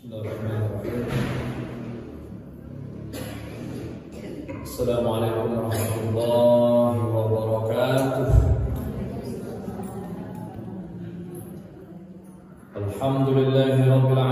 Bismillahirrahmanirrahim. Assalamualaikum warahmatullahi wabarakatuh. Alhamdulillahi rabbil alamin.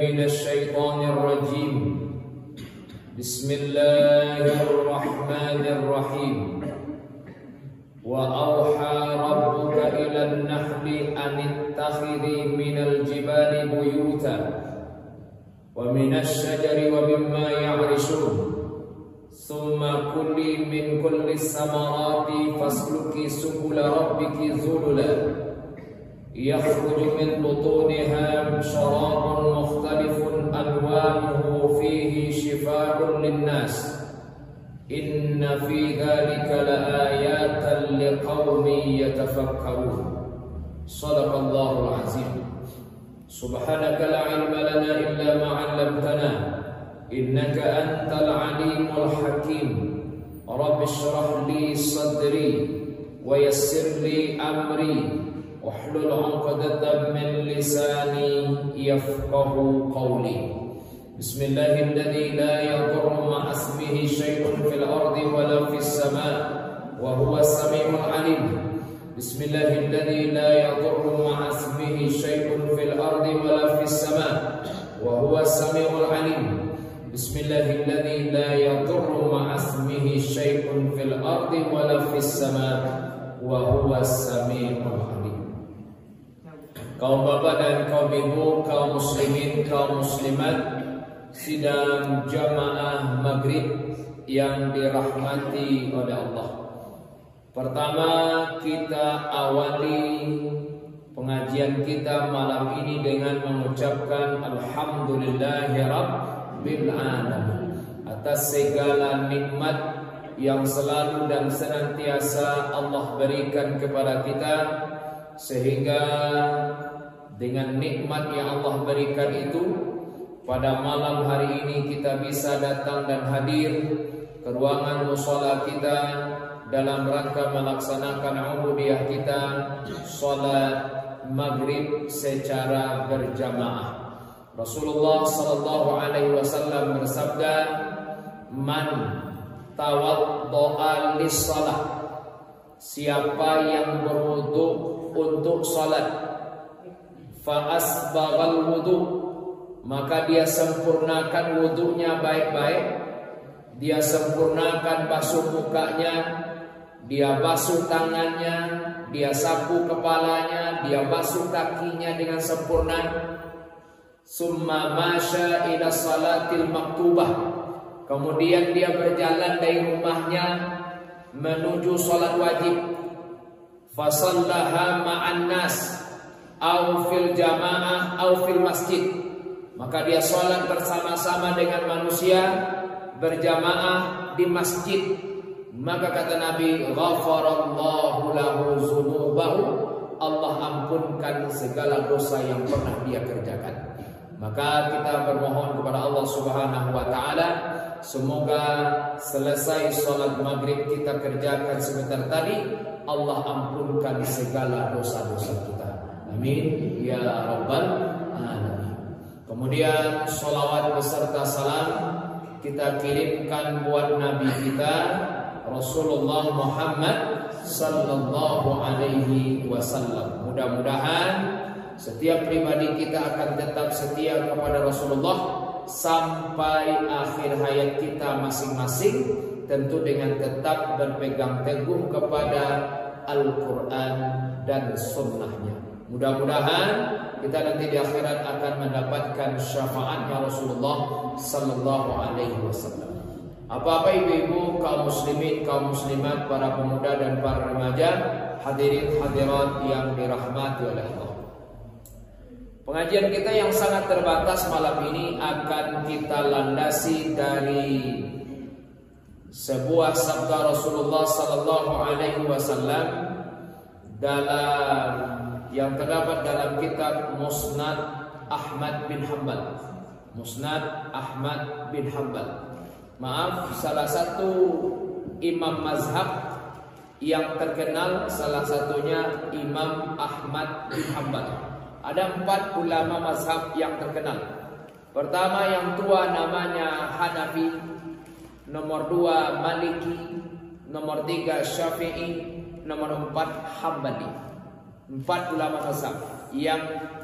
من الشيطان الرجيم. بسم الله الرحمن الرحيم. وأوحى ربك إلى النحل أن اتخذي من الجبال بيوتا ومن الشجر ومما يعرشون. ثم كلي من كل الثمرات فاسلكي سبل ربك ذللا. يخرج من بطونها شراب مختلف ألوانه فيه شفاء للناس. إن في ذلك لآيات لقوم يتفكرون. صدق الله العظيم. سبحانك لا علم لنا إلا ما علمتنا. إنك أنت العليم الحكيم. رب اشرح لي صدري ويسر لي أمري. واحلل عقدة من لساني يفقه قولي. بسم الله الذي لا يضر مع اسمه شيء في الأرض ولا في السماء وهو السميع العليم بسم الله الذي لا يضر مع اسمه شيء في الأرض ولا في السماء وهو السميع العليم بسم الله الذي لا يضر مع اسمه شيء في الأرض ولا في السماء وهو السميع العليم kaum bapak dan kaum ibu, kaum muslimin, kaum muslimat sidang jamaah maghrib yang dirahmati oleh Allah. Pertama kita awali pengajian kita malam ini dengan mengucapkan Alhamdulillahirabbil alamin atas segala nikmat yang selalu dan senantiasa Allah berikan kepada kita sehingga dengan nikmat yang Allah berikan itu pada malam hari ini kita bisa datang dan hadir ke ruangan musola kita dalam rangka melaksanakan ubudiyah kita salat maghrib secara berjamaah. Rasulullah sallallahu alaihi wasallam bersabda, "Man tawaddoa lis-salah" Siapa yang berwudu untuk salat Fa'asbaghal wudu. Maka dia sempurnakan wudunya baik-baik. Dia sempurnakan basuh mukanya. Dia basuh tangannya. Dia sapu kepalanya. Dia basuh kakinya dengan sempurna. Summa masya ila salatil maktubah. Kemudian dia berjalan dari rumahnya Menuju salat wajib. Fasallaha ma'an nas au fil jamaah au fil masjid. Maka dia sholat bersama-sama dengan manusia berjamaah di masjid. Maka kata Nabi ghafarallahu Allah ampunkan segala dosa yang pernah dia kerjakan. Maka kita bermohon kepada Allah Subhanahu wa taala semoga selesai sholat maghrib kita kerjakan sebentar tadi Allah ampunkan segala dosa-dosa kita Amin ya rabbal alamin. Kemudian solawat beserta salam kita kirimkan buat Nabi kita Rasulullah Muhammad sallallahu alaihi wasallam. Mudah-mudahan setiap pribadi kita akan tetap setia kepada Rasulullah sampai akhir hayat kita masing-masing tentu dengan tetap berpegang teguh kepada Al-Quran dan sunnahnya mudah-mudahan kita nanti di akhirat akan mendapatkan syafaatnya Rasulullah Sallallahu Alaihi Wasallam apa-apa ibu-ibu, kaum muslimin, kaum muslimat, para pemuda dan para remaja, hadirin hadirat yang dirahmati oleh Allah. Pengajian kita yang sangat terbatas malam ini akan kita landasi dari sebuah sabda Rasulullah sallallahu alaihi wasallam dalam yang terdapat dalam kitab Musnad Ahmad bin Hanbal. Musnad Ahmad bin Hanbal maaf salah satu imam mazhab yang terkenal salah satunya Imam Ahmad bin Hanbal. Ada empat ulama mazhab yang terkenal. Pertama yang tua namanya Hanafi, nomor dua Maliki, nomor tiga Syafi'i, nomor empat Hambali. Empat ulama mazhab. Yang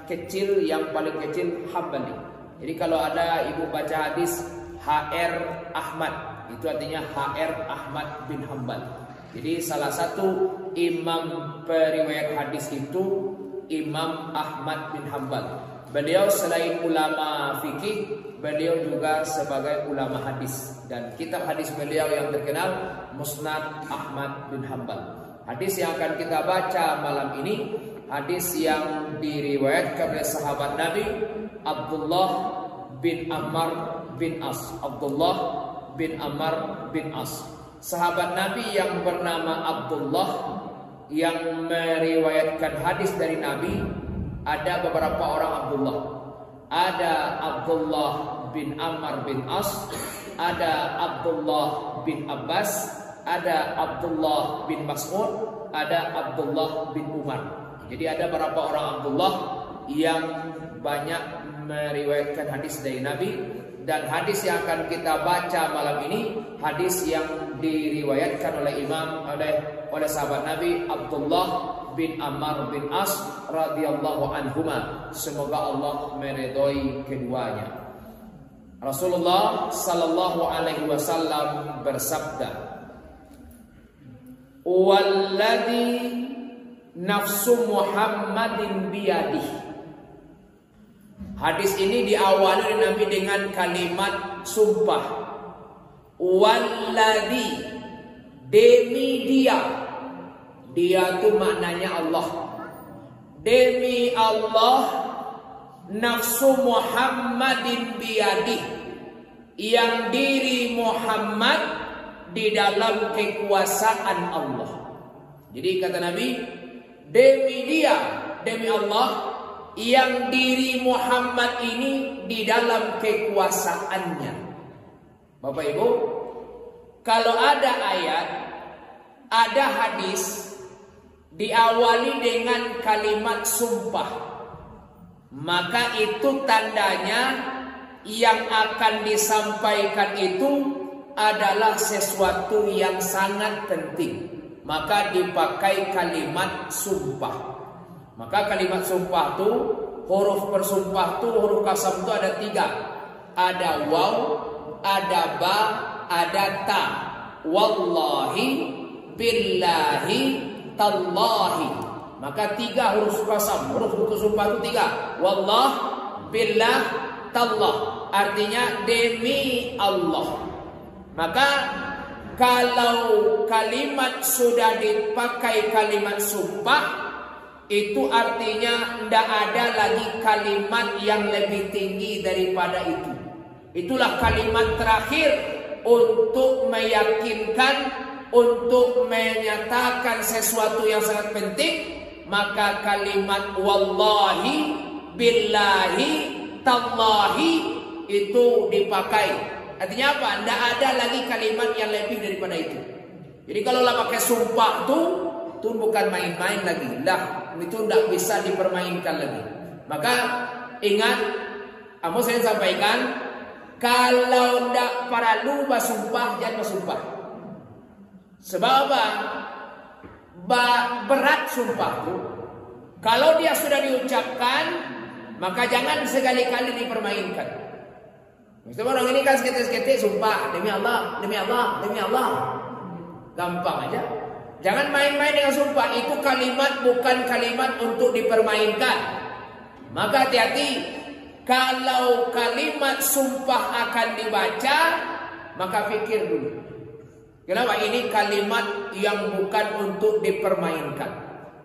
kecil, yang paling kecil Hambali. Jadi kalau ada ibu baca hadis HR Ahmad itu artinya HR Ahmad bin Hambal. Jadi salah satu imam periwayat hadis itu Imam Ahmad bin Hambal. Beliau selain ulama fikih, beliau juga sebagai ulama hadis dan kitab hadis beliau yang terkenal Musnad Ahmad bin Hambal. Hadis yang akan kita baca malam ini hadis yang diriwayatkan oleh sahabat Nabi Abdullah bin Ammar bin As, Abdullah bin Ammar bin As. Sahabat Nabi yang bernama Abdullah yang meriwayatkan hadis dari Nabi ada beberapa orang Abdullah. Ada Abdullah bin Ammar bin As, ada Abdullah bin Abbas, ada Abdullah bin Mas'ud, ada Abdullah bin Umar. Jadi ada beberapa orang Abdullah yang banyak meriwayatkan hadis dari Nabi. Dan hadis yang akan kita baca malam ini hadis yang diriwayatkan oleh Imam oleh oleh sahabat Nabi Abdullah bin Ammar bin As radhiyallahu anhuma. Semoga Allah meridhoi keduanya. Rasulullah sallallahu alaihi wasallam bersabda Walladhi nafsu Muhammadin biyadihi Hadis ini diawali oleh Nabi dengan kalimat sumpah. Walladhi demi dia. Dia itu maknanya Allah. Demi Allah nafsu Muhammadin biyadi yang diri Muhammad di dalam kekuasaan Allah. Jadi kata Nabi, demi dia, demi Allah yang diri Muhammad ini di dalam kekuasaannya. Bapak Ibu, kalau ada ayat, ada hadis diawali dengan kalimat sumpah, maka itu tandanya yang akan disampaikan itu adalah sesuatu yang sangat penting. Maka dipakai kalimat sumpah. Maka kalimat sumpah itu huruf bersumpah itu huruf kasam itu ada tiga. Ada waw, ada ba, ada ta. Wallahi, billahi, tallahi. Maka tiga huruf kasam, huruf bersumpah itu tiga. Wallah, billah, tallah. Artinya demi Allah. Maka kalau kalimat sudah dipakai kalimat sumpah itu artinya tidak ada lagi kalimat yang lebih tinggi daripada itu. Itulah kalimat terakhir untuk meyakinkan, untuk menyatakan sesuatu yang sangat penting. Maka kalimat wallahi, billahi, tallahi itu dipakai. Artinya apa? Tidak ada lagi kalimat yang lebih daripada itu. Jadi kalau lah pakai sumpah tuh, itu bukan main-main lagi. Lah itu tidak bisa dipermainkan lagi. Maka ingat, kamu saya sampaikan, kalau tidak para lu sumpah jangan bersumpah. Sebab apa? Ba berat sumpah itu. Kalau dia sudah diucapkan, maka jangan sekali-kali dipermainkan. Misalnya orang ini kan seketik-seketik sumpah demi Allah, demi Allah, demi Allah. Gampang aja. Jangan main-main dengan sumpah. Itu kalimat bukan kalimat untuk dipermainkan. Maka hati-hati. Kalau kalimat sumpah akan dibaca, maka pikir dulu. Kenapa ini kalimat yang bukan untuk dipermainkan?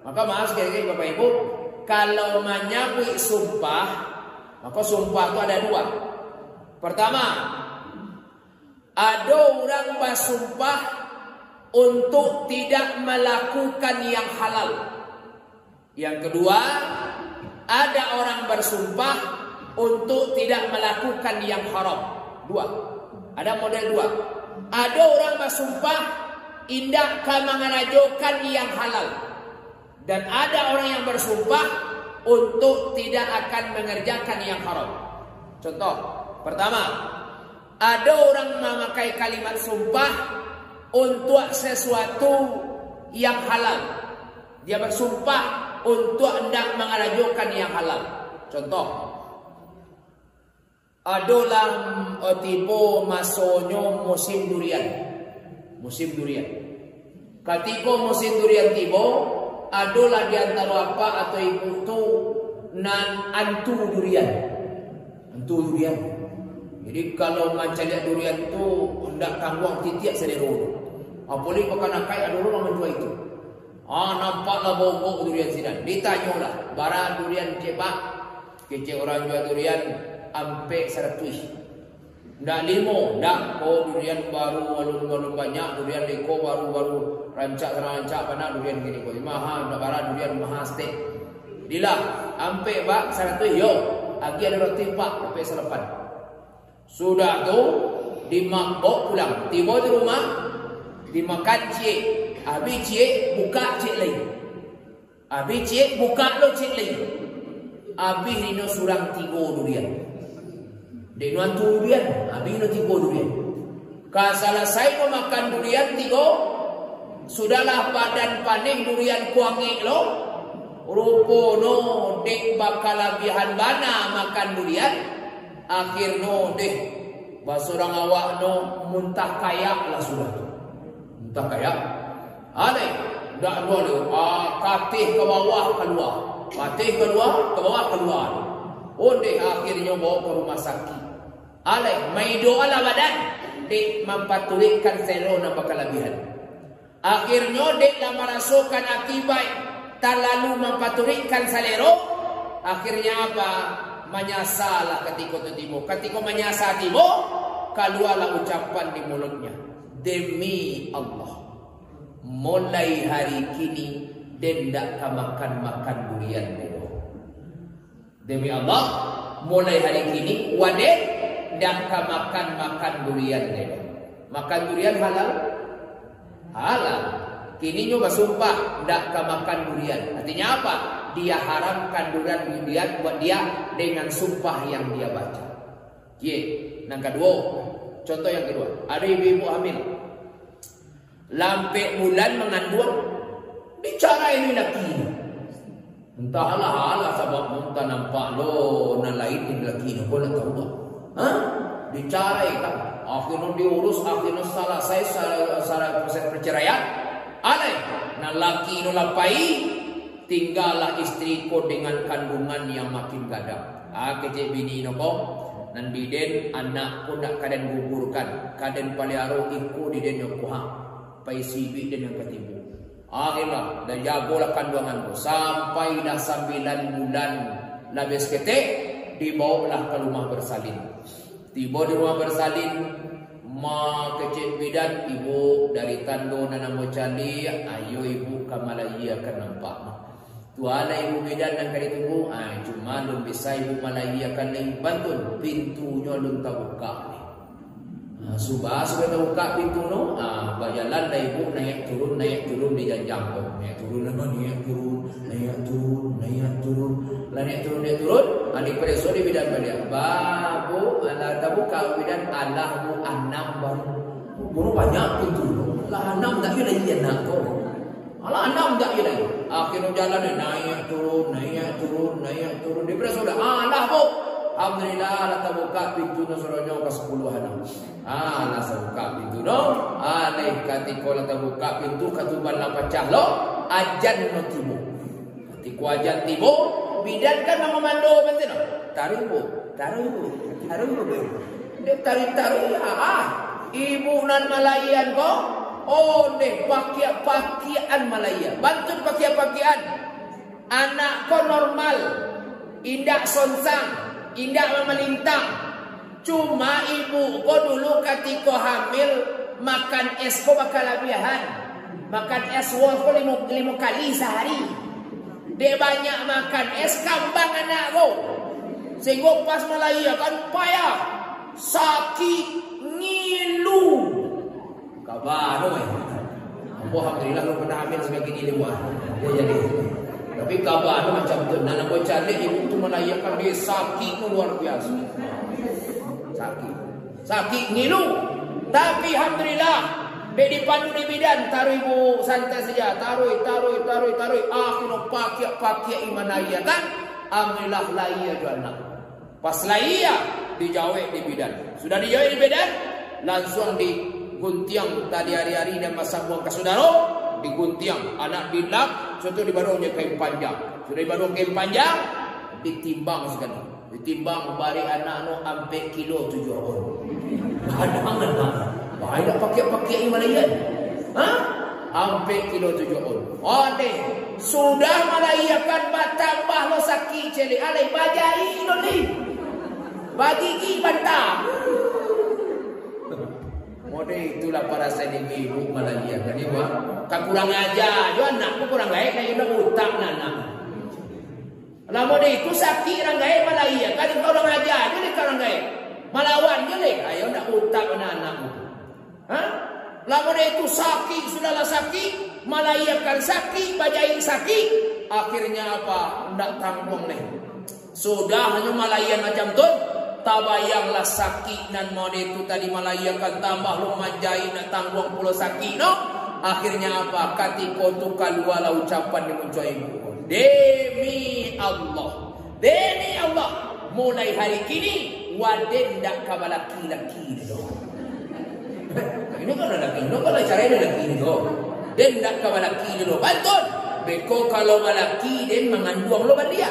Maka maaf sekali-kali Bapak Ibu, kalau menyabui sumpah, maka sumpah itu ada dua. Pertama, ada orang bersumpah untuk tidak melakukan yang halal. Yang kedua, ada orang bersumpah untuk tidak melakukan yang haram. Dua. Ada model dua. Ada orang bersumpah indah mengarajokan yang halal. Dan ada orang yang bersumpah untuk tidak akan mengerjakan yang haram. Contoh, pertama, ada orang memakai kalimat sumpah untuk sesuatu yang halal. Dia bersumpah untuk hendak mengarajokan yang halal. Contoh, adalah uh, tiba masonyo musim durian. Musim durian. Ketika musim durian tiba, adalah di antara apa atau ibu tu nan antu durian. Antu durian. Jadi kalau macam lihat durian tu hendak tanggung titiak selero. Apalagi kau kena kai ada orang menjual itu. Ah nampaklah bau-bau durian sidan. Ditanyalah, barang durian cepak. Kecil orang jual durian, ampe seratus. Ndak limo, ndak ko durian baru walun walun banyak durian deko baru baru rancak rancak mana durian gini ko maha ndak bara durian maha ste. Dila ampe bak seratus yo, agi ada roti pak ampe selepan. Sudah tu dimakbok pulang. Tiba di rumah dimakan cik. Habis cik buka cik lain. Habis cik buka lo cik lain. Habis ini surang tiga durian. Dia nuan tu durian, habis no tiga durian. Kalau selesai memakan durian tiga, sudahlah badan paning durian kuangi lo. Rupo no dek bakal labihan bana makan durian. Akhir no dek basurang awak no muntah kayak lah sudah. Muntah kayak. Ale, dak boleh. Ah, katih ke bawah keluar. Katih keluar, ke bawah keluar. Onde akhirnya bawa ke rumah sakit. Alai, mai doa lah badan. Dek mempatulikkan selo nampak kelebihan. Akhirnya dek lah merasukan akibat terlalu mempatulikkan salero. Akhirnya apa? Menyasalah ketika itu tibo. Ketika menyasa tibo, keluarlah ucapan di mulutnya. Demi Allah. Mulai hari kini, dendak makan-makan durian dulu. Demi Allah, mulai hari kini, wadah dan makan makan durian deh. Makan durian halal? Halal. Kini nyoba sumpah ndak makan durian. Artinya apa? Dia haramkan durian durian buat dia dengan sumpah yang dia baca. Ye, yang kedua, contoh yang kedua, ada ibu-ibu hamil. Lampe bulan mengandung, bicara ini laki. Entahlah Allah sebab muntah nampak lo na lain di laki no boleh tahu tak? Hah? Dicarai kan? Akhirnya diurus, akhirnya salah saya salah salah proses perceraian. Alai, na laki no lapai, tinggallah istriku dengan kandungan yang makin gadang. Ah kecik bini no ko, nan biden anak ko nak kaden gugurkan, kaden paliaro iku di den yo kuha. Pai sibi den yang ketibu. Akhirnya dan jagolah kandunganku sampai dah sembilan bulan labis ketek dibawalah ke rumah bersalin. Tiba di rumah bersalin ma kecil bidan ibu dari tando nana mocali ayo ibu kamalaya akan nampak Tuala ibu bidan dan kali tunggu. Ah cuma lum bisa ibu malaya akan lagi bantun pintunya lum tak buka Ah, subah sudah terbuka pintu no, ah, berjalan dah ibu naik turun naik turun di janjang tu, naik turun nama naik turun, naik turun, naik turun, naik turun naik turun, adik pada sore bidan balik, babu, alah terbuka bidan, alah bu enam baru, baru banyak pintu no, alah enam tak ada lagi anak kau, alah enam tak ada lagi, Akhirnya jalan ni naik turun, naik turun, naik turun. Dia berasa sudah, ah lah bu. Alhamdulillah lah tak buka pintu no suruhnya sepuluh anak. Ah lah saya buka pintu no. Alih ketika lah tak buka pintu ketuban lah pecah lo. Ajan no tibu. Ketika ajan tibu, bidan kan memandu penting no. Taruh bu, taruh bu, taruh bu. Dia tarik-tarik ya. Ah, ibu nan Malayan ko. Oh, deh pakaian-pakaian Malaya. Bantu pakaian-pakaian. Anak ko normal. Indak sonsang. Indak memelintang. Cuma ibu ko dulu ketika hamil makan es ko bakal lebihan. Makan es wol ko lima, lima kali sehari. Dia banyak makan es kambang anak ko. Sehingga pas Malaya kan payah sakit ngilu no eh alhamdulillah lu pernah hamil sebagai ini buat. Dia jadi. Tapi kabar no macam tu nak nak cari ibu tu melayakan dia sakit luar biasa. Sakit. Sakit ngilu. Tapi alhamdulillah dia dipandu di bidan taruh ibu santai saja. Taruh taruh taruh taruh. Akhirnya pakai pakai iman ayah kan? Alhamdulillah lahir tu anak. Pas lahir dijawab di bidan. Sudah dijawab di bidan, langsung diguntiang tadi hari-hari dan masa buang ke saudara, diguntiang anak dilap, contoh di barunya kain panjang. Sudah di baru kain panjang, ditimbang sekali. Ditimbang balik anak no sampai kilo tujuh orang. Ada mana? Banyak pakai-pakai Himalayan. Ha? Sampai kilo tujuh orang. Deh, sudah melayakan batambah lo sakit celi. Alai bajai lo ni. Bagi ki bantah. Mode itulah para seni ibu Malaysia. Jadi gua kan kurang aja, jo anak ku kurang gaek kayak udah utang nana. Lah mode itu sakit orang gaek Malaysia, kan kau orang aja, jadi orang gaek. Malawan jadi, ayo nak utang anak Hah? Lah mode itu sakit, sudahlah sakit, Malaysia kan sakit, bajain sakit. Akhirnya apa? Ndak tanggung nih. Sudah hanya Malaysia macam tu, tabayanglah sakit dan mode itu tadi malayakan tambah lo manjai nak tanggung pulau sakit no? Akhirnya apa? Katiko tu kalwala ucapan di muncul ibu demi Allah. Demi Allah. Mulai hari kini waden dak kabalaki laki do ini kan laki ini kan cara ini laki do den dak kabalaki do bantul beko kalau malaki den mengandung lo balia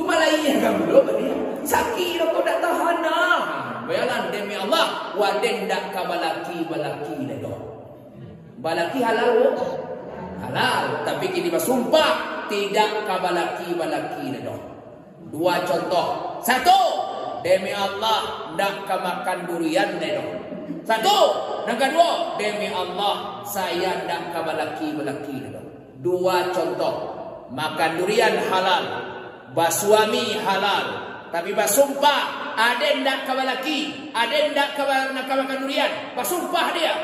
tu malaya kamu lo balia sakit lo kau tak tahan nah. Bayalan demi Allah waden dak ka balaki balaki dah. Balaki halal lo? Halal, tapi kini bersumpah tidak ka balaki balaki. Dua contoh. Satu, demi Allah dak ka makan durian dah. Satu, yang kedua, demi Allah saya dak ka balaki balaki. Dua contoh. Makan durian halal, basuami halal, tapi bersumpah ada ndak kabalaki, ada ndak kabalkan durian. Bersumpah dia.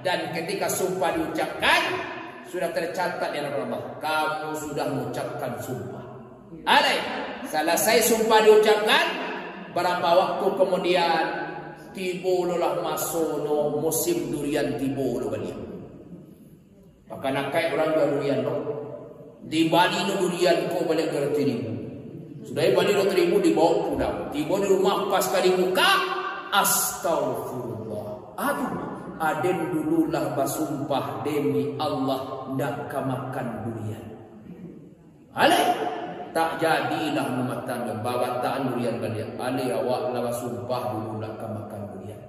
Dan ketika sumpah diucapkan sudah tercatat di dalam Allah. Kamu sudah mengucapkan sumpah. Alai, selesai sumpah diucapkan berapa waktu kemudian tiba lah masuk no musim durian tiba lo balik. Maka nak orang durian no. Di Bali no durian ko balik ke tirim. Sudah balik dua ribu dibawa pulang. Tiba di rumah pas kali buka, astagfirullah. Aduh, aden dululah bersumpah demi Allah nak kamakan durian. Ale, tak jadilah mematan bawa taan durian balik. Ale awak lah bersumpah dulu nak kamakan durian.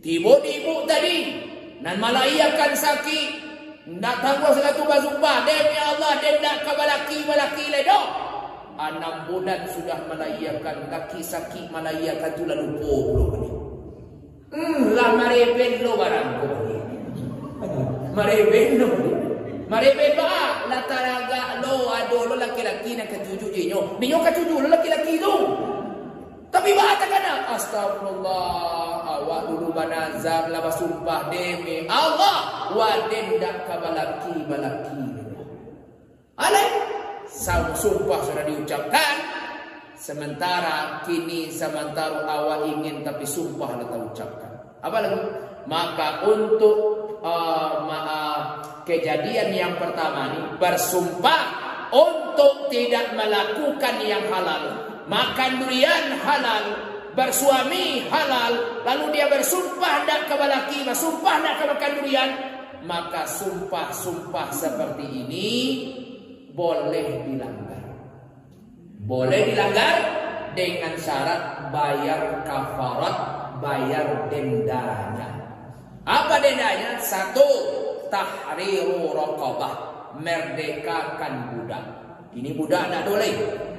Tiba di ibu tadi, nan malaikat sakit. Nak tangguh satu bersumpah demi Allah dia nak kabalaki balaki ledok enam bulan sudah melayakan laki sakit melayakan tu lalu puluh ni. Hmm, lah mareben lo barang ko. Mareben lo. Mareben ba la taraga lo ado lo laki-laki nak ketuju je nyo. Binyo ketuju lo laki-laki tu. Tapi ba takana astagfirullah awak dulu banazar la basumpah demi Allah wa dendak kabalaki balaki. Alai sumpah sudah diucapkan. Sementara kini sementara awal ingin tapi sumpah kita ucapkan. Apa lagi? Maka untuk uh, uh, kejadian yang pertama ini bersumpah untuk tidak melakukan yang halal. Makan durian halal, bersuami halal, lalu dia bersumpah tidak ke laki, bersumpah tidak ke makan durian, maka sumpah-sumpah seperti ini boleh dilanggar. Boleh dilanggar dengan syarat bayar kafarat, bayar dendanya. Apa dendanya? Satu, tahriru rokobah, merdekakan budak. Ini budak tidak boleh.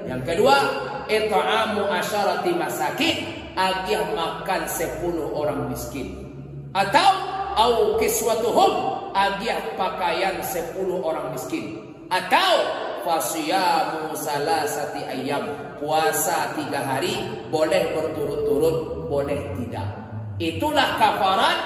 Yang kedua, it'amu asyarati masakin, agih makan sepuluh orang miskin. Atau au kiswatuhum, agih pakaian sepuluh orang miskin. Atau fasiyamu salasati ayam, puasa tiga hari, boleh berturut-turut, boleh tidak. Itulah kafarat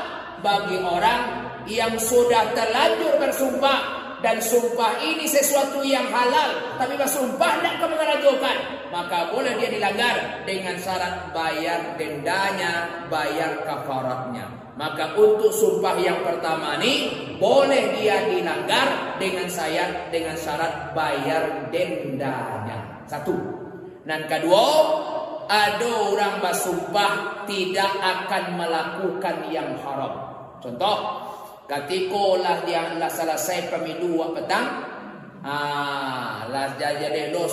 bagi orang yang sudah terlanjur bersumpah. Dan sumpah ini sesuatu yang halal tapi bersumpah tidak mengeragukan. Maka boleh dia dilanggar dengan syarat bayar dendanya bayar kafaratnya maka untuk sumpah yang pertama ini boleh dia dilanggar dengan saya dengan syarat bayar dendanya. Satu. Dan kedua ada orang bersumpah tidak akan melakukan yang haram. Contoh Ketika lah dia lah selesai pemilu wak petang, ah lah jadi lo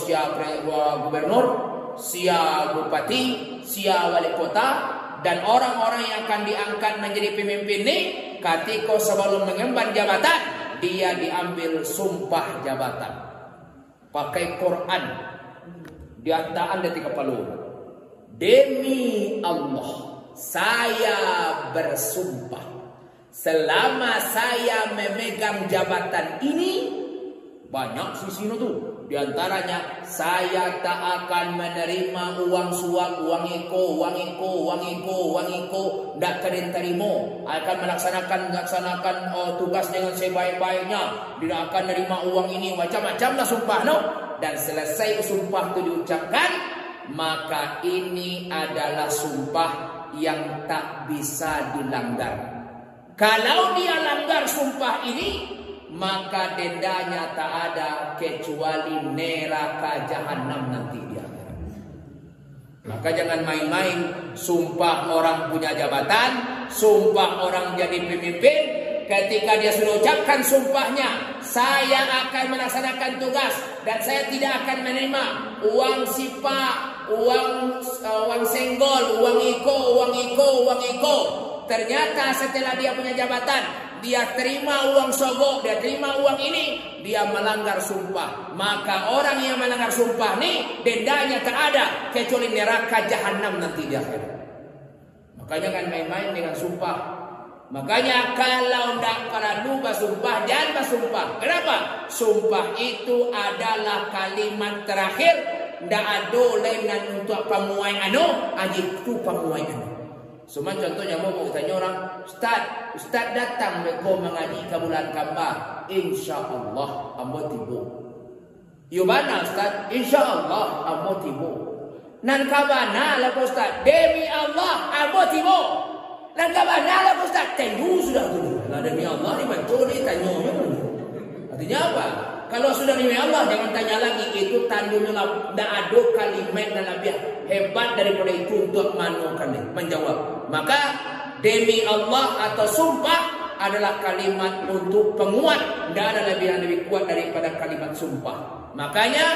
gubernur, sia bupati, sia wali kota dan orang-orang yang akan diangkat menjadi pemimpin ini ketika sebelum mengemban jabatan dia diambil sumpah jabatan. Pakai Quran. Di antaan detik kepala demi Allah saya bersumpah. Selama saya memegang jabatan ini banyak sisi itu. Di antaranya saya tak akan menerima uang suap, uang iko, uang iko, uang iko, uang iko, tidak kalian terima. Akan melaksanakan melaksanakan uh, tugas dengan sebaik-baiknya. Tidak akan menerima uang ini macam-macam lah sumpah no. Dan selesai sumpah itu diucapkan, maka ini adalah sumpah yang tak bisa dilanggar. Kalau dia langgar sumpah ini, maka dendanya tak ada kecuali neraka jahanam nanti dia. Maka jangan main-main sumpah orang punya jabatan, sumpah orang jadi pemimpin, ketika dia sudah ucapkan sumpahnya, saya akan melaksanakan tugas dan saya tidak akan menerima uang sipa, uang uh, uang senggol, uang iko, uang iko, uang iko. Ternyata setelah dia punya jabatan, dia terima uang sogok, dia terima uang ini, dia melanggar sumpah. Maka orang yang melanggar sumpah ini dendanya tak ada kecuali neraka jahanam nanti di akhirat. Makanya kan main-main dengan sumpah. Makanya kalau tidak perlu bersumpah, jangan bersumpah. Kenapa? Sumpah itu adalah kalimat terakhir. Tidak ada lain untuk pamuai anu, aja itu pamuai anu. Cuma contohnya mau mau tanya orang, Ustaz, Ustaz datang mereka mengaji ke bulan kembar. Insya Allah, ambo tibu. Yo mana Ustaz? Insya Allah, ambo tibu. Nan kabana lah Ustaz? Demi Allah, ambo tibu. Nan kabana lah Ustaz? Tentu sudah dulu. Lah demi Allah ni betul ni tanya Artinya apa? Kalau sudah demi Allah jangan tanya lagi itu tandanya tidak ada kalimat dan lebih hebat daripada itu untuk manukan menjawab. Maka demi Allah atau sumpah adalah kalimat untuk penguat. Tidak ada lebih lebih kuat daripada kalimat sumpah. Makanya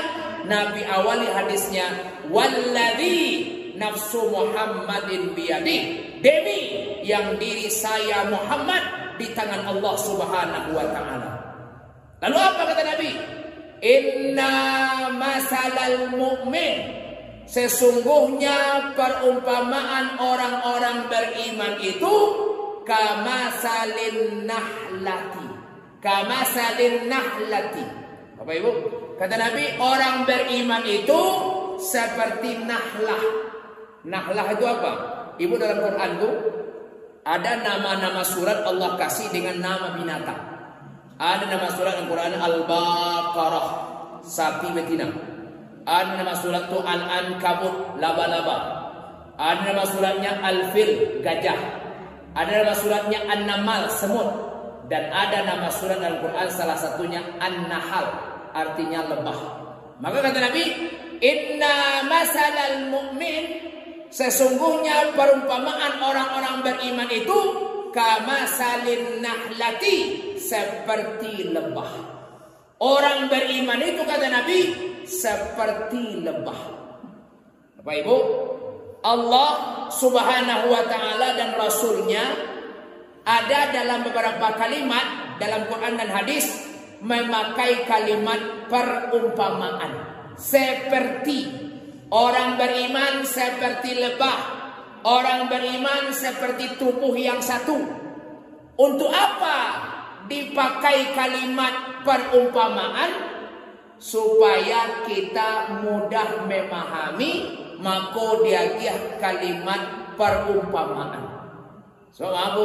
Nabi awali hadisnya walladzi nafsu Muhammadin biyadi demi yang diri saya Muhammad di tangan Allah Subhanahu wa taala. Lalu apa kata Nabi? Inna masalal mu'min Sesungguhnya perumpamaan orang-orang beriman itu kama salin nahlati. Kama salin nahlati. Bapak Ibu, kata Nabi orang beriman itu seperti nahlah. Nahlah itu apa? Ibu dalam Quran itu ada nama-nama surat Allah kasih dengan nama binatang. Ada nama surat dalam Quran Al-Baqarah, sapi betina. Ada nama surat tu Al-Ankabut laba-laba. Ada nama suratnya Al-Fil gajah. Ada nama suratnya An-Namal semut. dan ada nama surat dalam Quran salah satunya An-Nahl artinya lebah. Maka kata Nabi, "Inna masalal mu'min" sesungguhnya perumpamaan orang-orang beriman itu kama salin nahlati seperti lebah. Orang beriman itu kata Nabi seperti lebah. Bapak Ibu, Allah Subhanahu wa taala dan rasulnya ada dalam beberapa kalimat dalam Quran dan hadis memakai kalimat perumpamaan seperti orang beriman seperti lebah orang beriman seperti tubuh yang satu untuk apa dipakai kalimat perumpamaan supaya kita mudah memahami maka dia kalimat perumpamaan. So abu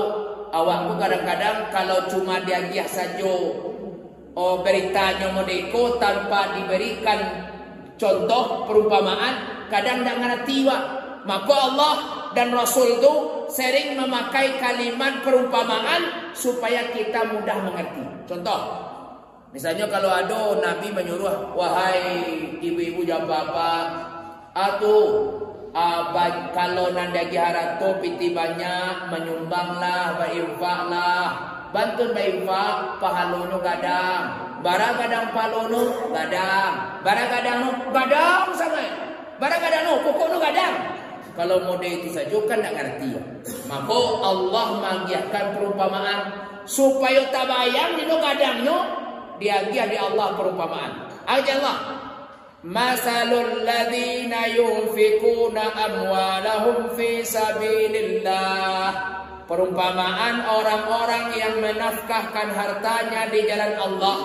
awakmu kadang-kadang kalau cuma diagiah saja oh beritanya modeko tanpa diberikan contoh perumpamaan kadang tidak ngerti wak. Maka Allah dan Rasul itu sering memakai kalimat perumpamaan supaya kita mudah mengerti. Contoh misalnya kalau ada Nabi menyuruh wahai ibu-ibu jawab apa? Atau kalau nanda giharato piti banyak menyumbanglah berinfaklah. Bantu berinfak pahalunu gadang. Bara gadang palunu gadang. Bara gadang gadang sangat. Bara gadang pokok gadang kalau mode itu saja kan tak ngerti maka Allah mengiyakan perumpamaan supaya tabayang di nu gadangnya dia di Allah perumpamaan. Aja Allah Masalul ladhina yunfikuna amwalahum fi sabilillah. Perumpamaan orang-orang yang menafkahkan hartanya di jalan Allah.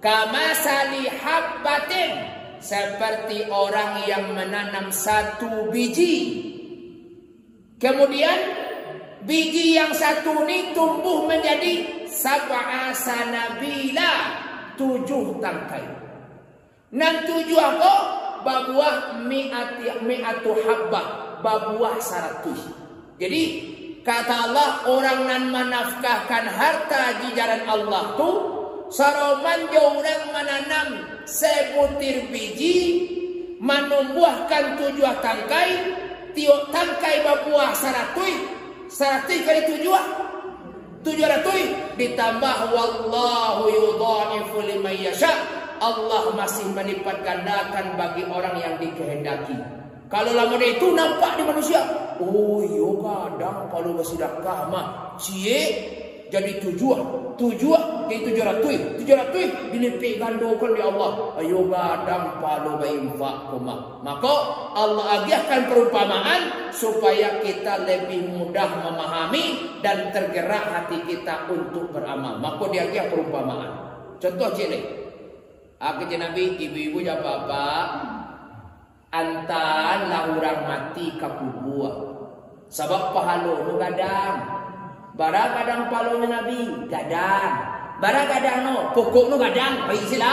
Kama habbatin Seperti orang yang menanam satu biji Kemudian biji yang satu ini tumbuh menjadi sab'a sanabila Tujuh tangkai Nan tujuh apa? Babuah mi'ati mi'atu habbah. Babuah seratus. Jadi kata Allah orang nan menafkahkan harta di jalan Allah tu saroman orang menanam sebutir biji menumbuhkan tujuh tangkai. Tiok tangkai babuah seratus seratus kali tujuh. Tujuh ratus ditambah wallahu yudhaifu liman yasha' Allah masih melipat gandakan bagi orang yang dikehendaki. Kalau lama itu nampak di manusia, oh iya kadang kalau bersedekah mah cie jadi tujuh, tujuh jadi tujuh ratus, tujuh ratus dilipat gandakan di Allah. Ayo kadang palu berinfak kuma. Maka Allah agiahkan perumpamaan supaya kita lebih mudah memahami dan tergerak hati kita untuk beramal. Maka dia agiah perumpamaan. Contoh cile. Aku Nabi ibu-ibu ya bapak antan lah orang mati kapubua. Sebab pahalo nu gadang. Bara gadang palo Nabi gadang. Bara gadang no pokok nu gadang. Baik sila.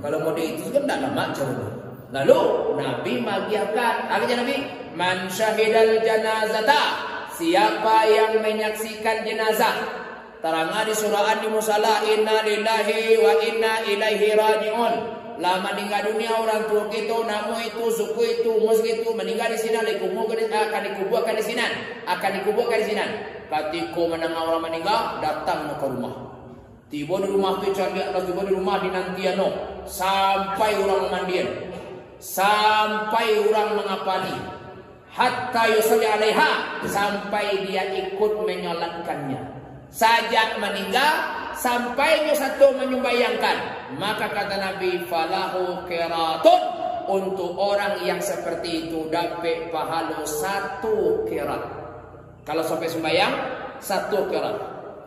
Kalau mau itu kan tidak lama jauh. Lalu Nabi magiakan. Apa Nabi? Man syahidal janazata. Siapa yang menyaksikan jenazah Terangah di surah An-Musala inna lillahi wa inna ilaihi rajiun. Lama meninggal dunia orang tua kita, namu itu, suku itu, mus itu meninggal di sini, akan dikuburkan di sini, akan dikuburkan di sini. Ketika menengah orang meninggal, datang ke rumah. Tiba di rumah tu cari atas tiba di rumah dinantiano sampai orang mandian, sampai orang mengapani, hatta yusalli alaiha sampai dia ikut menyolatkannya saja meninggal sampai satu menyumbayangkan. Maka kata Nabi falahu kiratun untuk orang yang seperti itu dapat pahala satu kirat kalau sampai sembahyang satu kirat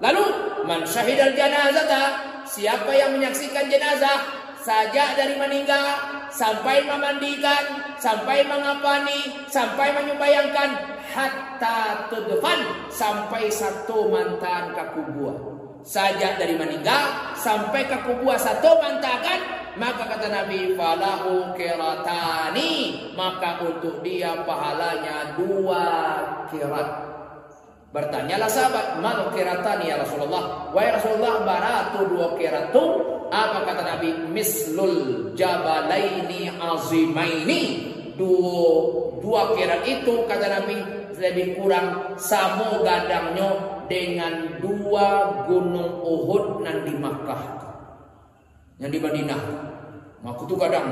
lalu man syahidal janazah siapa yang menyaksikan jenazah saja dari meninggal sampai memandikan sampai mengapani sampai menyumbayangkan hatta tudfan sampai satu mantan kakubua saja dari meninggal sampai kakubua satu mantakan maka kata Nabi falahu kiratani maka untuk dia pahalanya dua kirat Bertanyalah sahabat, mal kiratani ya Rasulullah? Wahai Rasulullah, baratu dua kiratu. Apa kata Nabi? Mislul jabalaini azimaini. Dua dua kirat itu kata Nabi lebih kurang samo gadangnya dengan dua gunung Uhud nan di Makkah. Yang di Madinah. Maka tu kadang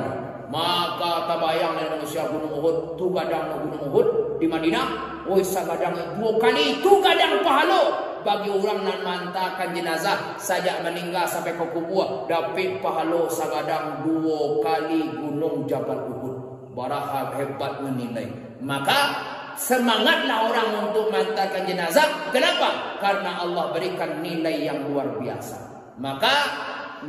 maka tabayang manusia gunung Uhud tu kadang gunung Uhud di Madinah Woi sagadang dua kali itu kadang pahala bagi orang nan mantakan jenazah sajak meninggal sampai ke kubur dapat pahala sagadang dua kali gunung Jabal Uhud. Barahab hebat menilai. Maka semangatlah orang untuk mantakan jenazah. Kenapa? Karena Allah berikan nilai yang luar biasa. Maka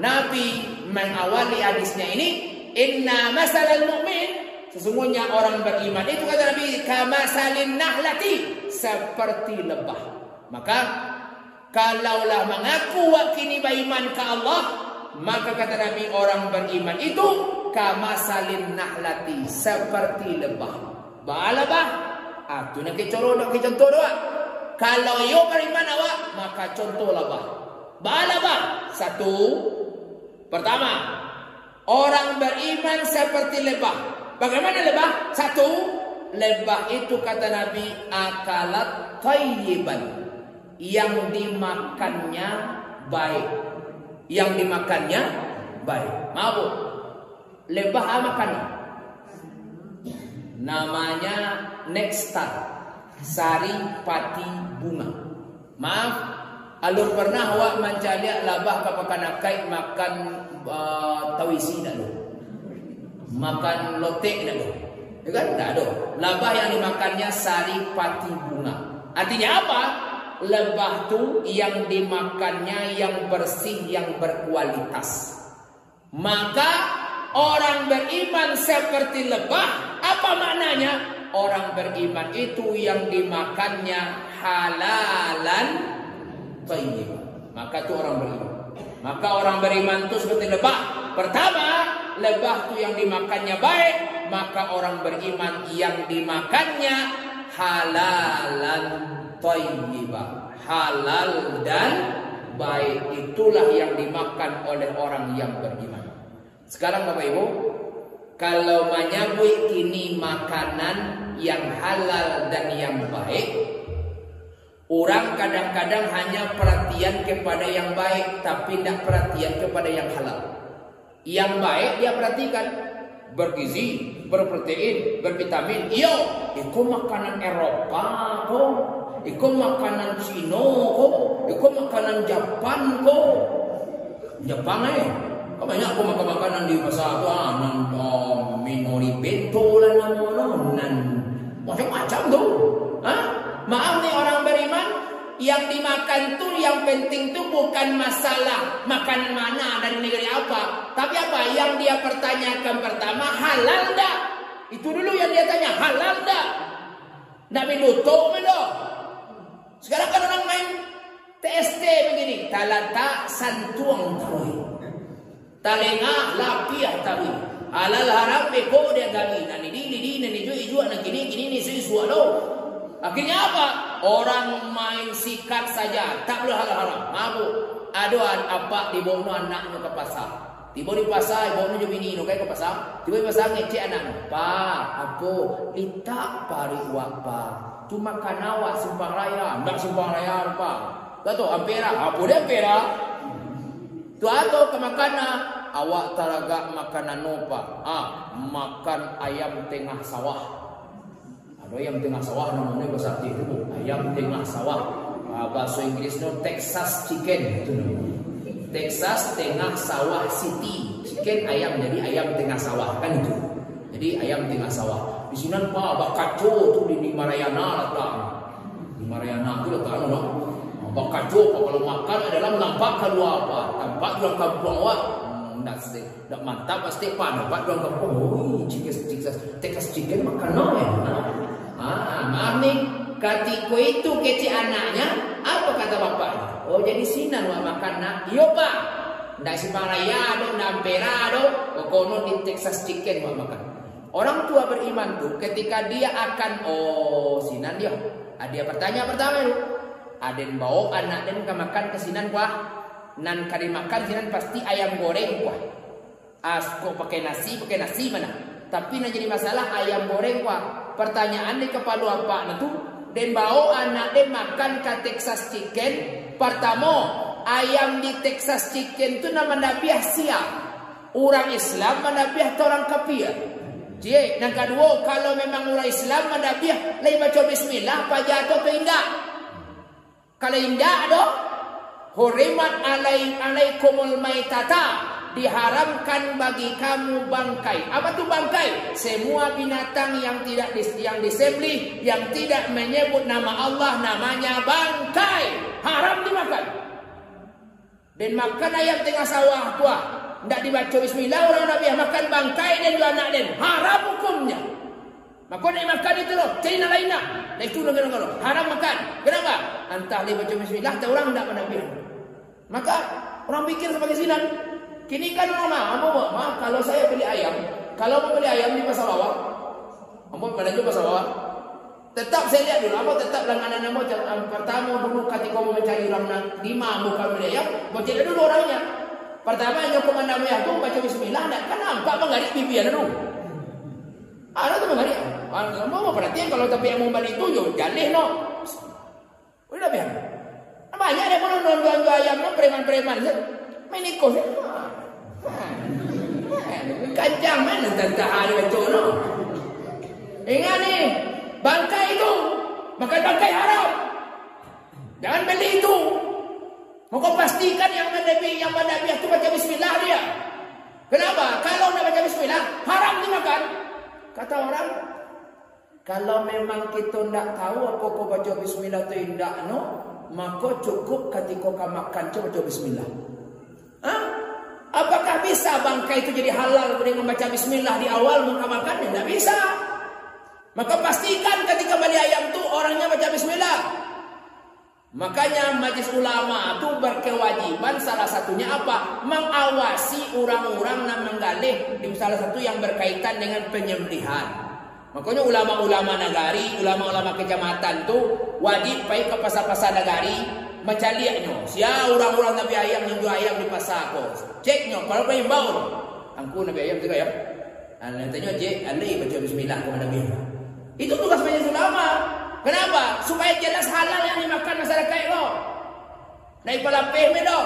Nabi mengawali hadisnya ini Inna masalal mu'min Sesungguhnya orang beriman itu kata Nabi kama salin nahlati seperti lebah. Maka kalaulah mengaku wakini beriman ke Allah, maka kata Nabi orang beriman itu kama salin nahlati seperti lebah. Balabah, ah tu nak coro nak contoh doa. Kalau yo beriman awak, maka contoh lebah. Balabah satu pertama orang beriman seperti lebah. Bagaimana lebah? Satu, lebah itu kata Nabi akalat tayyiban. Yang dimakannya baik. Yang dimakannya baik. Maaf. Lebah apa makan? Namanya nektar. Sari pati bunga. Maaf. Alur pernah awak mencari labah kapan kait makan uh, tawisi dulu makan lotek tidak ada. Ya kan? Tak ada. Lebah yang dimakannya sari pati bunga. Artinya apa? Lebah tu yang dimakannya yang bersih, yang berkualitas. Maka orang beriman seperti lebah. Apa maknanya? Orang beriman itu yang dimakannya halalan. Maka itu orang beriman. Maka orang beriman itu seperti lebah. Pertama, lebah itu yang dimakannya baik, maka orang beriman yang dimakannya halalan thayyibah. Halal dan baik itulah yang dimakan oleh orang yang beriman. Sekarang Bapak Ibu, kalau menyambut ini makanan yang halal dan yang baik, Orang kadang-kadang hanya perhatian kepada yang baik tapi tidak perhatian kepada yang halal. Yang baik dia perhatikan bergizi, berprotein, bervitamin. Iyo, itu makanan Eropa kok. Itu makanan Cina kok. Itu makanan Jepang kok. Jepang eh. Kau banyak aku makan makanan di pasar tu ah, oh, minori bento lah macam-macam tu. Hah? Maaf nih orang beriman, yang dimakan tuh yang penting tuh bukan masalah makan mana dari negeri apa. Tapi apa yang dia pertanyakan pertama halal dah. Itu dulu yang dia tanya halal dah. Nak minuto melo. Sekarang kan orang main TST begini. Talata santuang tawi. Talenga lapiah tawi. Halal haram beko dia gali. Nani di di di nani jui jua nani gini gini ni sui. Akhirnya apa? Orang main sikat saja, tak boleh haram-haram. Mabu, ada apa di bawah anaknya ke pasar. Tiba di pasar, ibu nu bini nu ke pasar. Tiba di pasar ngecek anak. Pa, apa? Kita pari wapa. Cuma kanawa simpang raya, ndak simpang raya apa? Tahu ampera, apa dia ampera? Tu atau kemakanan awak taraga makanan nopa. Ah, makan ayam tengah sawah. Ayam tengah sawah namanya bahasa itu ayam tengah sawah. Uh, bahasa Inggrisnya Texas chicken itu Texas tengah sawah city. Chicken ayam jadi ayam tengah sawah kan itu. Jadi ayam tengah sawah. Di sini apa bakaco tuh di Mariana letak. Di Mariana itu letak no. Bakaco kalau makan adalah nampak keluar apa? Tampak dalam kampung awak. Nak nak mantap pasti pak nampak dalam kampung. Oh, chicken chicken Texas chicken makan no ya. Ah, maaf nih, itu kecil anaknya, apa kata bapaknya? Oh jadi sinan wa makan nak. Iya pak. Ndak si Maraya do, nampera do, kono di Texas chicken wa makan. Orang tua beriman tuh ketika dia akan oh sinan dia. Ah, dia bertanya pertama itu, Aden bawa anak den ke makan kesinan kuah. Nan kali makan sinan pasti ayam goreng kuah. Asko pakai nasi, pakai nasi mana? Tapi nak jadi masalah ayam goreng kuah. Pertanyaan di kepala apa tu? Den bawa anak den makan ke Texas chicken. Pertama, ayam di Texas chicken tu nama Nabi siap. Orang Islam mana biah orang kafir. Jadi, yang kedua, kalau memang orang Islam mana biah, lain baca bismillah, apa jatuh tu indah. Kalau indah do, hurimat alai alaikumul maitata diharamkan bagi kamu bangkai. Apa tu bangkai? Semua binatang yang tidak dis, yang disembelih, yang tidak menyebut nama Allah namanya bangkai. Haram dimakan. Dan makan ayam tengah sawah tua. Tidak dibaca bismillah orang Nabi makan bangkai dan dua anak dan haram hukumnya. Maka nak makan itu loh, cari nak lain nak. Dan itu loh, loh, haram makan. Kenapa? Entah dia baca bismillah, tak orang tidak Nabi. Maka orang pikir sebagai sinan. Kini kan nak, apa maaf kalau saya beli ayam, kalau mau beli ayam di pasar bawah, apa pada juga pasar bawah, Tetap saya lihat dulu apa tetap dengan anak nama pertama dulu ketika mau mencari orang lima bukan beli ayam, baca dulu orangnya. Pertama yang komanda merah tu baca bismillah dan kan nampak pipi ada dulu. Ada tu mengarik. Mau mau perhatian kalau tapi yang mau balik tu yo jalih no. Udah biar. Banyak ada pun non jual ayam preman-preman je. Main ikut. Kancang mana tentang hari betul no. Ingat ni, bangkai itu makan bangkai haram. Jangan beli itu. Maka pastikan yang menabi yang menabi itu baca bismillah dia. Kenapa? Kalau nak baca bismillah, haram dimakan. Kata orang, kalau memang kita tidak tahu apa kau baca bismillah itu indah no, maka cukup ketika kau makan coba baca bismillah. Hah? Bisa bangkai itu jadi halal dengan membaca bismillah di awal muka makan? Tidak bisa. Maka pastikan ketika beli ayam tu orangnya baca bismillah. Makanya majlis ulama itu berkewajiban salah satunya apa? Mengawasi orang-orang yang menggalih di salah satu yang berkaitan dengan penyembelihan. Makanya ulama-ulama negari, ulama-ulama kecamatan tu wajib pergi ke pasar-pasar negari mencarinya. Sia orang-orang Nabi ayam yang jual ayam di pasar ko. Ceknya kalau pengen bau. Angku Nabi ayam juga ya. Anda tanya cek, anda baca bismillah kepada Nabi. Itu tugas majlis ulama. Kenapa? Supaya jelas halal yang dimakan masyarakat itu. Naik pala pehmedo.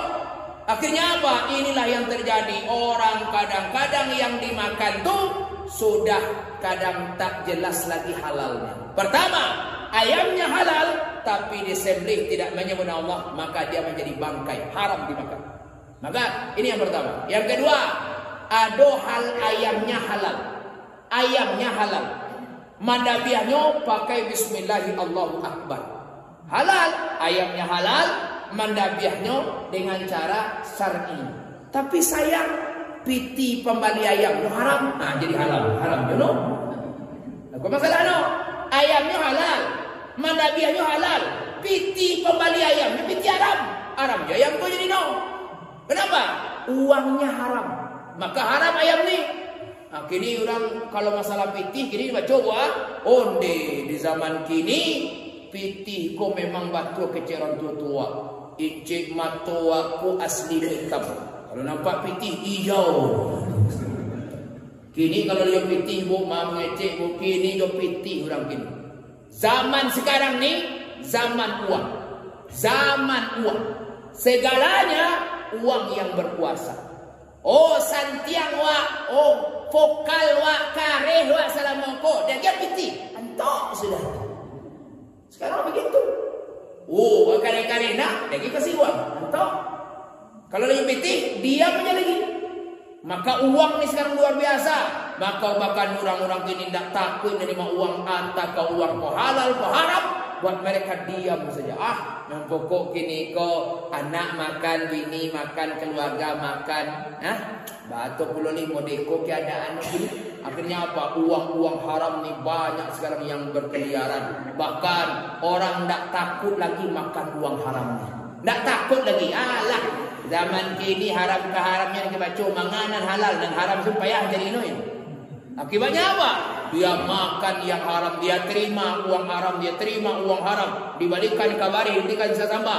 Akhirnya apa? Inilah yang terjadi. Orang kadang-kadang yang dimakan tuh sudah kadang tak jelas lagi halalnya. Pertama, ayamnya halal tapi disembelih tidak menyebut Allah, maka dia menjadi bangkai, haram dimakan. Maka ini yang pertama. Yang kedua, ada hal ayamnya halal. Ayamnya halal. Mandabiahnya pakai Akbar. Halal, ayamnya halal, mandabiahnya dengan cara syar'i. Tapi sayang piti pembali ayam haram. Nah, jadi halal, haram know? Apa masalah no? Ayamnya halal, mandabiahnya halal, piti pembali ayam, piti haram. Haram ya ayam tu jadi no. Kenapa? Uangnya haram. Maka haram ayam ni Nah, kini orang kalau masalah pitih kini coba onde di zaman kini pitih ko memang batu keceran tua-tua. Incik matua ku asli hitam. Kalau nampak pitih hijau. Kini kalau dia pitih bu mam ngecek bu kini dia pitih orang kini. Zaman sekarang ni zaman uang. Zaman uang. Segalanya uang yang berkuasa. Oh santiang wa, oh vokal wa, kareh wa salamoko. Dia dia piti. Antok sudah. Sekarang begitu. Oh, kareh-kareh nak, dia kasih uang. Antok. Kalau lagi piti, dia punya lagi. Maka uang ni sekarang luar biasa. Maka bahkan orang-orang ini tidak takut menerima uang antara uang ko halal ko haram. Buat mereka diam saja. Ah, yang pokok kini ko anak makan, bini makan, keluarga makan. Hah? Batu puluh lima deko keadaan ini. Akhirnya apa? Uang-uang haram ni banyak sekarang yang berkeliaran. Bahkan orang tidak takut lagi makan uang haram ni. Tak takut lagi. Alah, zaman kini haram ke haramnya kita baca manganan halal dan haram supaya jadi ini. Akibatnya apa? Dia makan yang haram, dia terima uang haram, dia terima uang haram. Dibalikan kabari, dibalikan sama.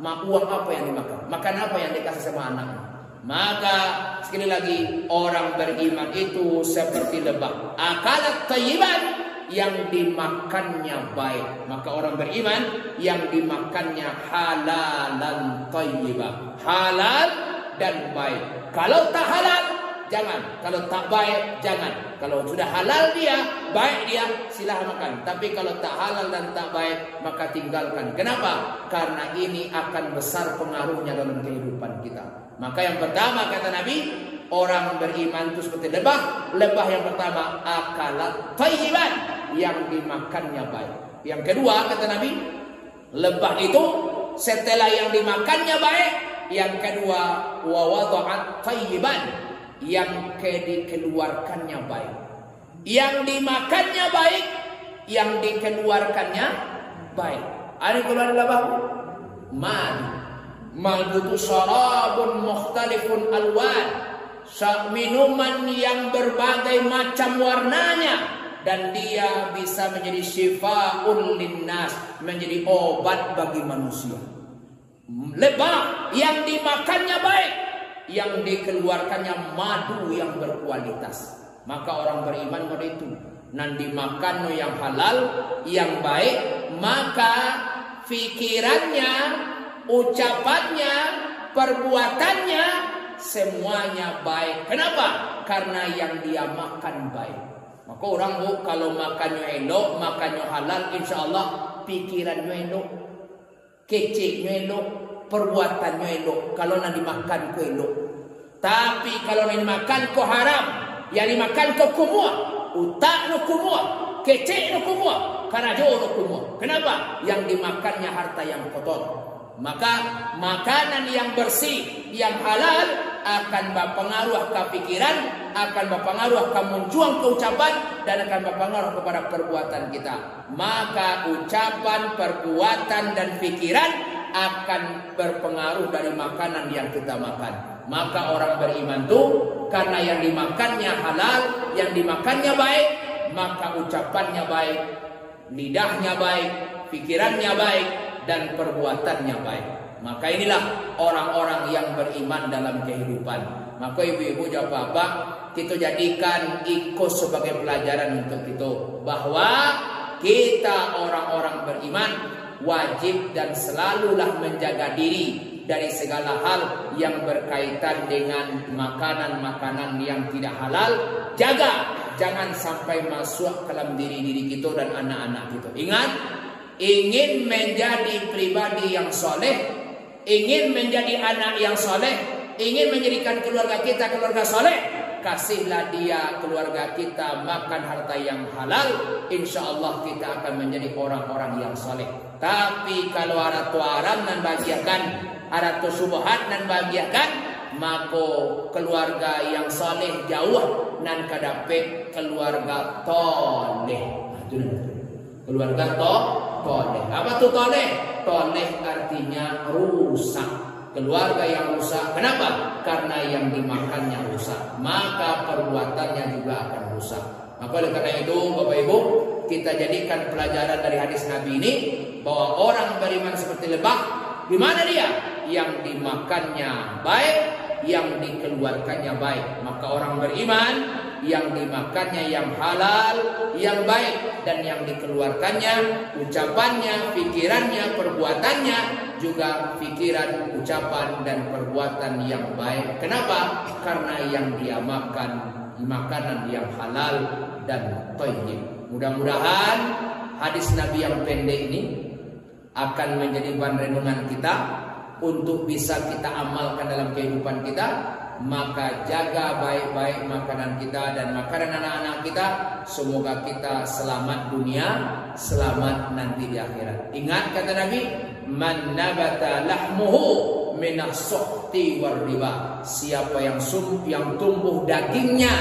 Ma uang apa yang dimakan? Makan apa yang dikasih sama anaknya? Maka sekali lagi orang beriman itu seperti lebah. Akalat tayyiban yang dimakannya baik. Maka orang beriman yang dimakannya halalan tayyibah. Halal dan baik. Kalau tak halal jangan. Kalau tak baik, jangan. Kalau sudah halal dia, baik dia, silahkan makan. Tapi kalau tak halal dan tak baik, maka tinggalkan. Kenapa? Karena ini akan besar pengaruhnya dalam kehidupan kita. Maka yang pertama kata Nabi, orang beriman itu seperti lebah. Lebah yang pertama, akalat tayyiban. Yang dimakannya baik. Yang kedua kata Nabi, lebah itu setelah yang dimakannya baik, yang kedua wawada'at tayyiban yang dikeluarkannya baik. Yang dimakannya baik, yang dikeluarkannya baik. Ada keluar lebah? Man. Man itu sarabun mukhtalifun alwan. Minuman yang berbagai macam warnanya dan dia bisa menjadi syifaun linnas, menjadi obat bagi manusia. Lebah yang dimakannya baik, yang dikeluarkannya madu yang berkualitas. Maka orang beriman pada itu. Nanti makan yang halal, yang baik, maka pikirannya, ucapannya, perbuatannya semuanya baik. Kenapa? Karena yang dia makan baik. Maka orang bu kalau makannya elok, makannya halal, insya Allah pikirannya elok, keceknya elok, perbuatannya elok. Kalau nanti makan ke elok. Tapi kalau nanti makan ke haram, yang dimakan ke kumua, utak no kumua, kecek no kumua, karajo no kumua. Kenapa? Yang dimakannya harta yang kotor. Maka makanan yang bersih, yang halal akan berpengaruh ke pikiran, akan berpengaruh ke muncuan keucapan dan akan berpengaruh kepada perbuatan kita. Maka ucapan, perbuatan dan pikiran akan berpengaruh dari makanan yang kita makan. Maka orang beriman itu karena yang dimakannya halal, yang dimakannya baik, maka ucapannya baik, lidahnya baik, pikirannya baik, dan perbuatannya baik. Maka inilah orang-orang yang beriman dalam kehidupan. Maka ibu-ibu jawab bapak, kita jadikan ikut sebagai pelajaran untuk kita bahwa kita orang-orang beriman wajib dan selalulah menjaga diri dari segala hal yang berkaitan dengan makanan-makanan yang tidak halal. Jaga jangan sampai masuk ke dalam diri diri kita dan anak-anak kita. Ingat, ingin menjadi pribadi yang soleh, ingin menjadi anak yang soleh, ingin menjadikan keluarga kita keluarga soleh, kasihlah dia keluarga kita makan harta yang halal, insya Allah kita akan menjadi orang-orang yang soleh. Tapi kalau ada haram dan bagiakan, ada subuhat dan bagiakan, maka keluarga yang soleh jauh dan kadape keluarga toleh. Keluarga to toleh. Apa tuh toleh? Toleh artinya rusak. Keluarga yang rusak. Kenapa? Karena yang dimakannya rusak. Maka perbuatannya juga akan rusak. Maka oleh karena itu Bapak Ibu kita jadikan pelajaran dari hadis Nabi ini bahwa orang beriman seperti lebah di mana dia? Yang dimakannya baik, yang dikeluarkannya baik. Maka orang beriman yang dimakannya yang halal, yang baik dan yang dikeluarkannya ucapannya, pikirannya, perbuatannya juga pikiran, ucapan dan perbuatan yang baik. Kenapa? Karena yang dia makan makanan yang halal dan thayyib. Mudah-mudahan hadis Nabi yang pendek ini akan menjadi bahan renungan kita untuk bisa kita amalkan dalam kehidupan kita maka jaga baik-baik makanan kita dan makanan anak-anak kita. Semoga kita selamat dunia selamat nanti di akhirat. Ingat kata Nabi man nabata lahmuhu minas suhti war riba. Siapa yang sum yang tumbuh dagingnya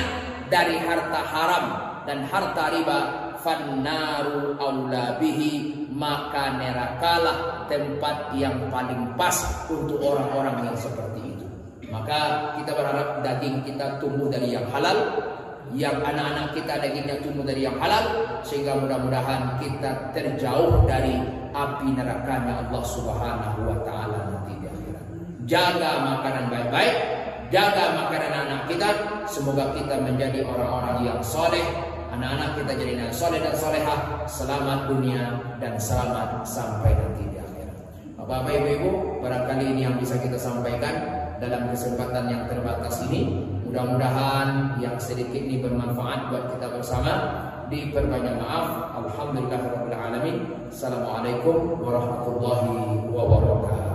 dari harta haram dan harta riba fannaru aula bihi maka nerakalah tempat yang paling pas untuk orang-orang yang seperti itu maka kita berharap daging kita tumbuh dari yang halal, yang anak-anak kita dagingnya tumbuh dari yang halal sehingga mudah-mudahan kita terjauh dari api nerakanya Allah Subhanahu wa taala nanti di akhirat. Jaga makanan baik-baik, jaga makanan anak kita, semoga kita menjadi orang-orang yang soleh, anak-anak kita jadi anak soleh dan solehah, selamat dunia dan selamat sampai nanti di akhirat. Bapak-bapak ibu-ibu, barangkali ini yang bisa kita sampaikan dalam kesempatan yang terbatas ini. Mudah-mudahan yang sedikit ini bermanfaat buat kita bersama. Diperbanyak maaf. Alhamdulillah Assalamualaikum warahmatullahi wabarakatuh.